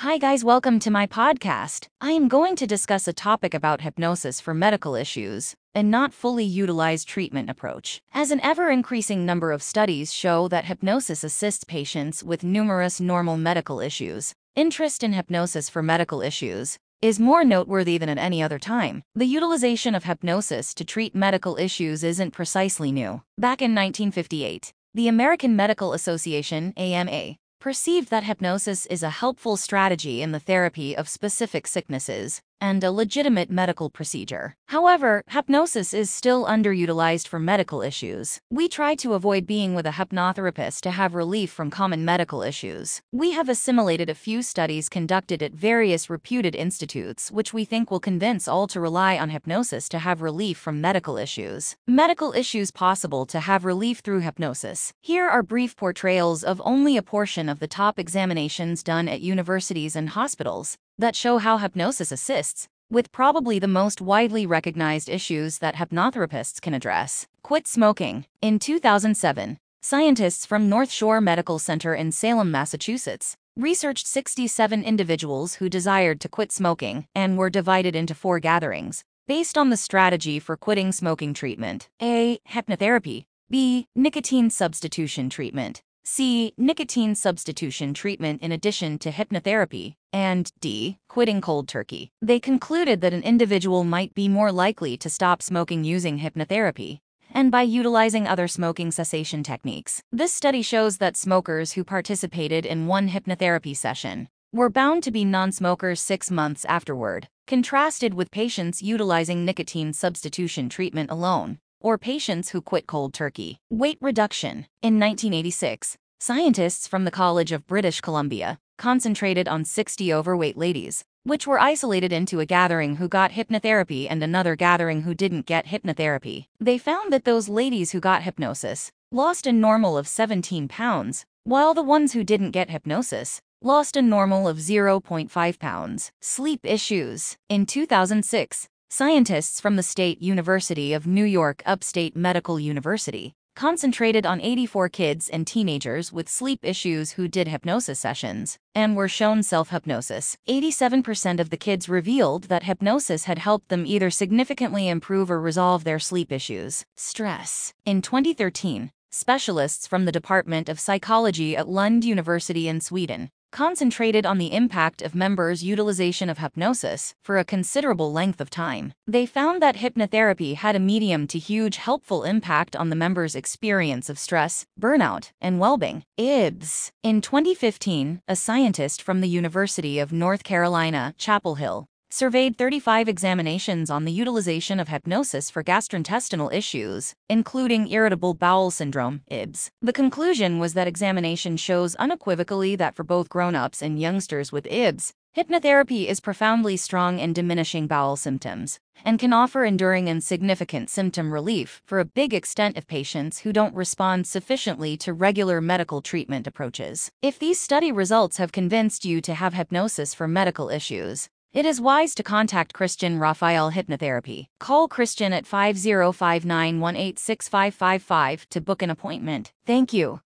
Hi, guys, welcome to my podcast. I am going to discuss a topic about hypnosis for medical issues, and not fully utilized treatment approach. As an ever increasing number of studies show that hypnosis assists patients with numerous normal medical issues, interest in hypnosis for medical issues is more noteworthy than at any other time. The utilization of hypnosis to treat medical issues isn't precisely new. Back in 1958, the American Medical Association, AMA, perceived that hypnosis is a helpful strategy in the therapy of specific sicknesses and a legitimate medical procedure. However, hypnosis is still underutilized for medical issues. We try to avoid being with a hypnotherapist to have relief from common medical issues. We have assimilated a few studies conducted at various reputed institutes which we think will convince all to rely on hypnosis to have relief from medical issues. Medical issues possible to have relief through hypnosis. Here are brief portrayals of only a portion of the top examinations done at universities and hospitals that show how hypnosis assists with probably the most widely recognized issues that hypnotherapists can address. Quit smoking. In 2007, scientists from North Shore Medical Center in Salem, Massachusetts, researched 67 individuals who desired to quit smoking and were divided into four gatherings based on the strategy for quitting smoking treatment A. Hypnotherapy, B. Nicotine substitution treatment, C. Nicotine substitution treatment in addition to hypnotherapy, and D. Quitting cold turkey. They concluded that an individual might be more likely to stop smoking using hypnotherapy and by utilizing other smoking cessation techniques. This study shows that smokers who participated in one hypnotherapy session were bound to be non-smokers six months afterward, contrasted with patients utilizing nicotine substitution treatment alone or patients who quit cold turkey. Weight reduction. In 1986, scientists from the College of British Columbia concentrated on 60 overweight ladies, which were isolated into a gathering who got hypnotherapy and another gathering who didn't get hypnotherapy. They found that those ladies who got hypnosis lost a normal of 17 pounds, while the ones who didn't get hypnosis lost a normal of 0.5 pounds. Sleep issues. In 2006, Scientists from the State University of New York Upstate Medical University concentrated on 84 kids and teenagers with sleep issues who did hypnosis sessions and were shown self-hypnosis. 87% of the kids revealed that hypnosis had helped them either significantly improve or resolve their sleep issues. Stress. In 2013, specialists from the Department of Psychology at Lund University in Sweden concentrated on the impact of members' utilization of hypnosis for a considerable length of time. They found that hypnotherapy had a medium to huge helpful impact on the members' experience of stress, burnout, and well-being. IBS. In 2015, a scientist from the University of North Carolina, Chapel Hill, surveyed 35 examinations on the utilization of hypnosis for gastrointestinal issues, including irritable bowel syndrome, IBS. The conclusion was that examination shows unequivocally that for both grown-ups and youngsters with IBS, hypnotherapy is profoundly strong in diminishing bowel symptoms and can offer enduring and significant symptom relief for a big extent of patients who don't respond sufficiently to regular medical treatment approaches. If these study results have convinced you to have hypnosis for medical issues, it is wise to contact Christian Raphael Hypnotherapy. Call Christian at 5059186555 to book an appointment. Thank you.